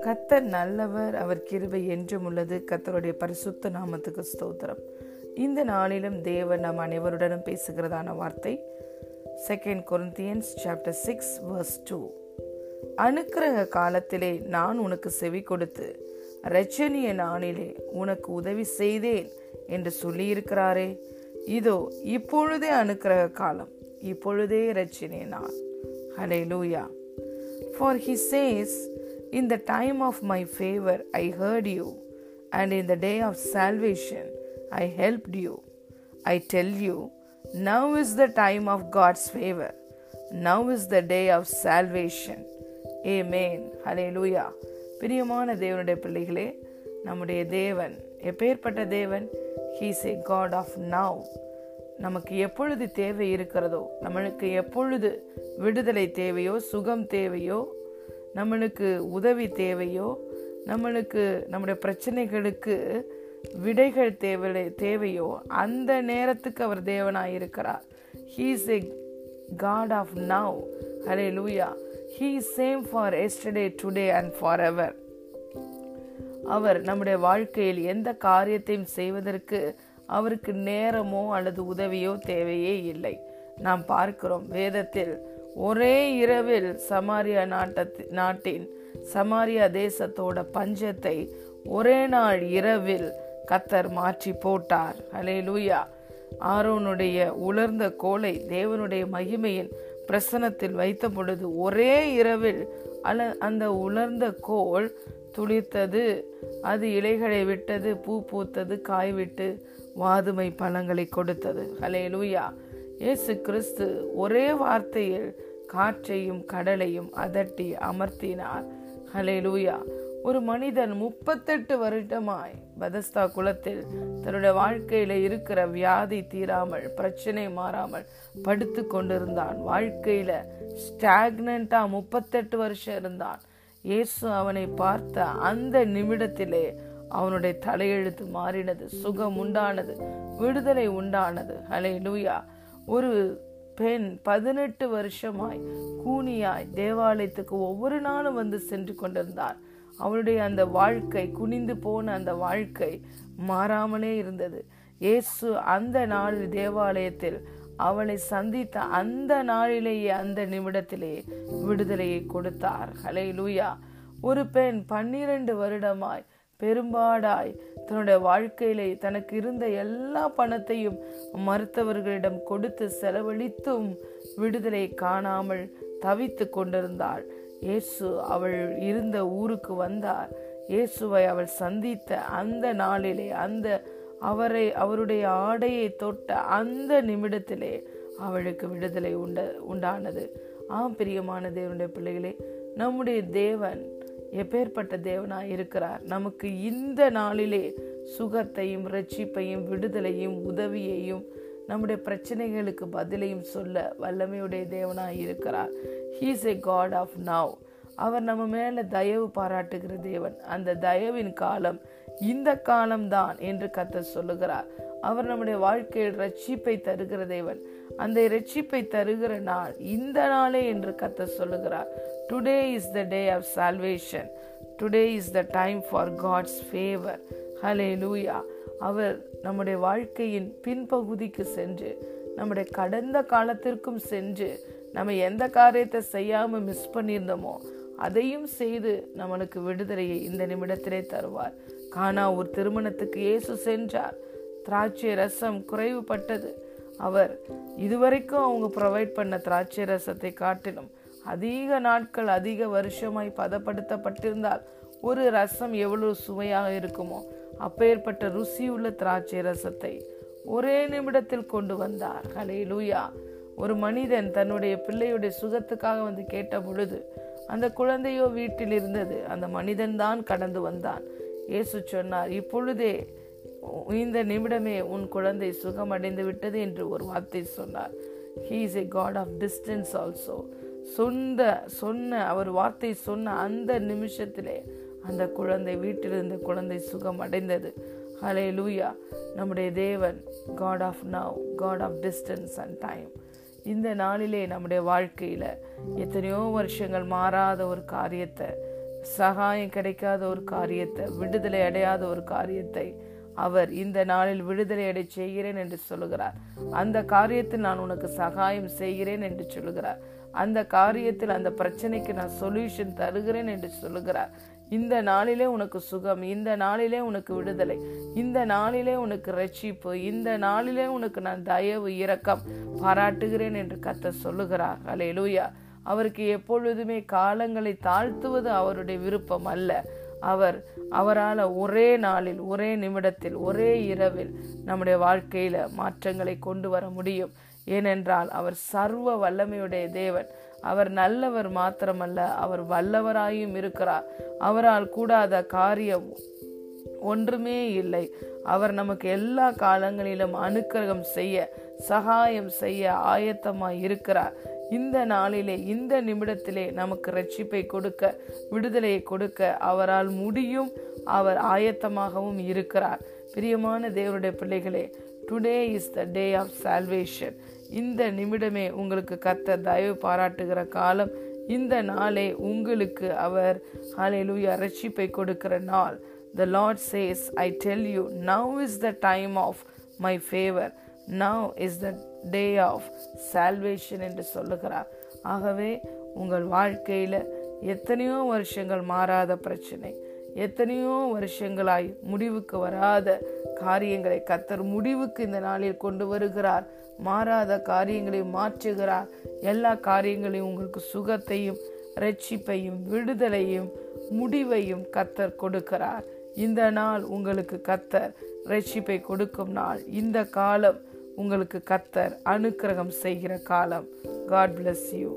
கத்தர் நல்லவர் அவர் கிருபை என்றும் உள்ளது. கத்தருடைய பரிசுத்த நாமத்துக்கு ஸ்தோத்திரம். இந்த நாளிலும் தேவன் நம் அனைவருடனும் பேசுகிறதான வார்த்தை second Corinthians chapter six verse two அனுக்கிரக காலத்திலே நான் உனக்கு செவி கொடுத்து ரச்சனிய நாளிலே உனக்கு உதவி செய்தேன் என்று சொல்லியிருக்கிறாரே. இதோ இப்பொழுதே அனுக்கிரக காலம். இப்பொழுதே ரச்சனிய நாள் hallelujah for he says In the time of my favor, I heard you, and in the day of salvation, I helped you. I tell you, now is the time of God's favor. Now is the day of salvation. Amen. Hallelujah. பிரியமான தேவனுடைய பிள்ளைகளே நம்முடைய தேவன் எப்பேற்பட்ட தேவன் he's a god of now நமக்கு எப்பொழுது தேவை இருக்கிறதோ நம்மளுக்கு எப்பொழுது விடுதலை தேவையோ சுகம் தேவையோ நம்மளுக்கு உதவி தேவையோ நம்மளுக்கு நம்முடைய பிரச்சனைகளுக்கு விடைகள் தேவை தேவையோ அந்த நேரத்துக்கு அவர் தேவனாக இருக்கிறார். He's a God of now hallelujah he same for yesterday today and forever அவர் நம்முடைய வாழ்க்கையில் எந்த காரியத்தையும் செய்வதற்கு அவருக்கு நேரமோ அல்லது உதவியோ தேவையே இல்லை. நாம் பார்க்கிறோம் வேதத்தில் ஒரே இரவில் சமாரியா நாட்டத்தி நாட்டின் சமாரியா தேசத்தோட பஞ்சத்தை ஒரே நாள் இரவில் கத்தர் மாற்றி போட்டார். அலே லூயா ஆரோனுடைய உலர்ந்த கோலை தேவனுடைய மகிமையின் பிரசனத்தில் வைத்த பொழுது ஒரே இரவில் அல அந்த உலர்ந்த கோல் துளித்தது அது இலைகளை விட்டது பூ பூத்தது காய்விட்டு வாதுமை பழங்களை கொடுத்தது. ஹலே லூயா இயேசு கிறிஸ்து ஒரே வார்த்தையில் காற்றையும் கடலையும் அதட்டி அமர்த்தினார். ஹலே லூயா ஒரு மனிதன் முப்பத்தெட்டு வருடமாய் பதஸ்தா குலத்தில் தன்னுடைய வாழ்க்கையில இருக்கிற வியாதி தீராமல் பிரச்சனை மாறாமல் படுத்து கொண்டிருந்தான். வாழ்க்கையில ஸ்டாக்னண்டா முப்பத்தெட்டு வருஷம் இருந்தான். இயேசு அவனை பார்த்த அந்த நிமிடத்திலே அவனுடைய தலையெழுத்து மாறினது சுகம் உண்டானது விடுதலை உண்டானது. ஹலே லூயா ஒரு பெண் பதினெட்டு வருஷமாய் கூனியாய் தேவாலயத்துக்கு ஒவ்வொரு நாளும் வந்து சென்று கொண்டிருந்தார். அவளுடைய அந்த வாழ்க்கை குனிந்து போன அந்த வாழ்க்கை மாறாமலே இருந்தது. இயேசு அந்த நாளில் தேவாலயத்தில் அவளை சந்தித்த அந்த நாளிலேயே அந்த நிமிடத்திலே விடுதலையை கொடுத்தார். ஹலே லூயா ஒரு பெண் பன்னிரண்டு வருடமாய் பெரும்பாடாய் தன்னுடைய வாழ்க்கையிலே தனக்கு இருந்த எல்லா பணத்தையும் மருத்துவர்களிடம் கொடுத்து செலவழித்தும் விடுதலை காணாமல் தவித்து கொண்டிருந்தாள். இயேசு அவள் இருந்த ஊருக்கு வந்தார். இயேசுவை அவள் சந்தித்த அந்த நாளிலே அந்த அவரை அவருடைய ஆடையை தொட்ட அந்த நிமிடத்திலே அவளுக்கு விடுதலை உண்ட உண்டானது. ஆம் பிரியமான தேவனுடைய பிள்ளைகளே நம்முடைய தேவன் எப்பேற்பட்ட தேவனாய் இருக்கிறார். நமக்கு இந்த நாளிலே சுகத்தையும் ரட்சிப்பையும் விடுதலையும் உதவியையும் நம்முடைய பிரச்சனைகளுக்கு பதிலையும் சொல்ல வல்லமையுடைய தேவனாய் இருக்கிறார். He's a God of now அவர் நம்ம மேல தயவு பாராட்டுகிற தேவன். அந்த தயவின் காலம் இந்த காலம்தான் என்று கத்த சொல்லுகிறார். அவர் நம்முடைய வாழ்க்கையில் ரட்சிப்பை தருகிற தேவன். அந்த இரட்சிப்பை தருகிற நாள் இந்த நாளே என்று கத்த சொல்லுகிறார். Today is the day of salvation today is the time for God's favour hallelujah அவர் நம்முடைய வாழ்க்கையின் பின்பகுதிக்கு சென்று நம்முடைய கடந்த காலத்திற்கும் சென்று நம்ம எந்த காரியத்தை செய்யாமல் மிஸ் பண்ணியிருந்தோமோ அதையும் செய்து நம்மளுக்கு விடுதலையை இந்த நிமிடத்திலே தருவார். காணா ஒரு திருமணத்துக்கு இயேசு சென்றார். திராட்சை ரசம் குறைவுபட்டது. அவர் இதுவரைக்கும் அவங்க ப்ரொவைட் பண்ண திராட்சை ரசத்தை காட்டிலும் அதிக நாட்கள் அதிக வருஷமாய் பதப்படுத்தப்பட்டிருந்தால் ஒரு ரசம் எவ்வளவு சுவையாக இருக்குமோ அப்பேற்பட்ட ருசியுள்ள திராட்சை ரசத்தை ஒரே நிமிடத்தில் கொண்டு வந்தார். ஹலே லூயா ஒரு மனிதன் தன்னுடைய பிள்ளையுடைய சுகத்துக்காக வந்து கேட்ட பொழுது அந்த குழந்தையோ வீட்டில் இருந்தது. அந்த மனிதன் தான் கடந்து வந்தான். இயேசு சொன்னார் இப்பொழுதே இந்த நிமிடமே உன் குழந்தை சுகமடைந்து விட்டது என்று ஒரு வார்த்தை சொன்னார். He is a God of distance also சொந்த சொன்ன அவர் வார்த்தை சொன்ன அந்த நிமிஷத்திலே அந்த குழந்தை வீட்டிலிருந்து குழந்தை சுகம் அடைந்தது ஹலே லூயா நம்முடைய தேவன் God of now God of distance and time இந்த நாளிலே நம்முடைய வாழ்க்கையில் எத்தனையோ வருஷங்கள் மாறாத ஒரு காரியத்தை சகாயம் கிடைக்காத ஒரு காரியத்தை விடுதலை அடையாத ஒரு காரியத்தை அவர் இந்த நாளில் விடுதலை அடை செய்கிறேன் என்று சொல்லுகிறார். அந்த காரியத்தில் நான் உனக்கு சகாயம் செய்கிறேன் என்று சொல்லுகிறார். அந்த காரியத்தில் அந்த பிரச்சனைக்கு நான் சொல்யூஷன் தருகிறேன் என்று சொல்லுகிறார். இந்த நாளிலே உனக்கு சுகம் இந்த நாளிலே உனக்கு விடுதலை இந்த நாளிலே உனக்கு ரட்சிப்பு இந்த நாளிலே உனக்கு நான் தயவு இரக்கம் பாராட்டுகிறேன் என்று கத்த சொல்லுகிறார். அலையலூயா அவருக்கு எப்பொழுதுமே காலங்களை தாழ்த்துவது அவருடைய விருப்பம் அல்ல. அவர் அவரால் ஒரே நாளில் ஒரே நிமிடத்தில் ஒரே இரவில் நம்முடைய வாழ்க்கையில் மாற்றங்களை கொண்டு வர முடியும். ஏனென்றால் அவர் சர்வ வல்லமையுடைய தேவன். அவர் நல்லவர் மாத்திரமல்ல அவர் வல்லவராயும் இருக்கிறார். அவரால் கூடாத காரியம் ஒன்றுமே இல்லை. அவர் நமக்கு எல்லா காலங்களிலும் அனுக்கிரகம் செய்ய சகாயம் செய்ய ஆயத்தமாய் இருக்கிறார். இந்த நாளிலே இந்த நிமிடத்திலே நமக்கு ரட்சிப்பை கொடுக்க விடுதலையை கொடுக்க அவரால் முடியும். அவர் ஆயத்தமாகவும் இருக்கிறார். பிரியமான தேவனுடைய பிள்ளைகளே today is the day of salvation இந்த நிமிடமே உங்களுக்கு கத்த தயவு பாராட்டுகிற காலம். இந்த நாளே உங்களுக்கு அவர் ஹாலேலூயா ரட்சிப்பை கொடுக்கிற நாள். The Lord says I tell you now is the time of my favour now is the day of salvation என்று சொல்லுகிறார். ஆகவே உங்கள் வாழ்க்கையில் எத்தனையோ வருஷங்கள் மாறாத பிரச்சனை எத்தனையோ வருஷங்களாய் முடிவுக்கு வராத காரியங்களை கத்தர் முடிவுக்கு இந்த நாளில் கொண்டு வருகிறார். மாறாத காரியங்களை மாற்றுகிறார். எல்லா காரியங்களையும் உங்களுக்கு சுகத்தையும் ரட்சிப்பையும் விடுதலையும் முடிவையும் கத்தர் கொடுக்கிறார். இந்த நாள் உங்களுக்கு கத்தர் ரட்சிப்பை கொடுக்கும் நாள். இந்த காலம் உங்களுக்கு கத்தர் அனுக்கிரகம் செய்கிற காலம். God bless you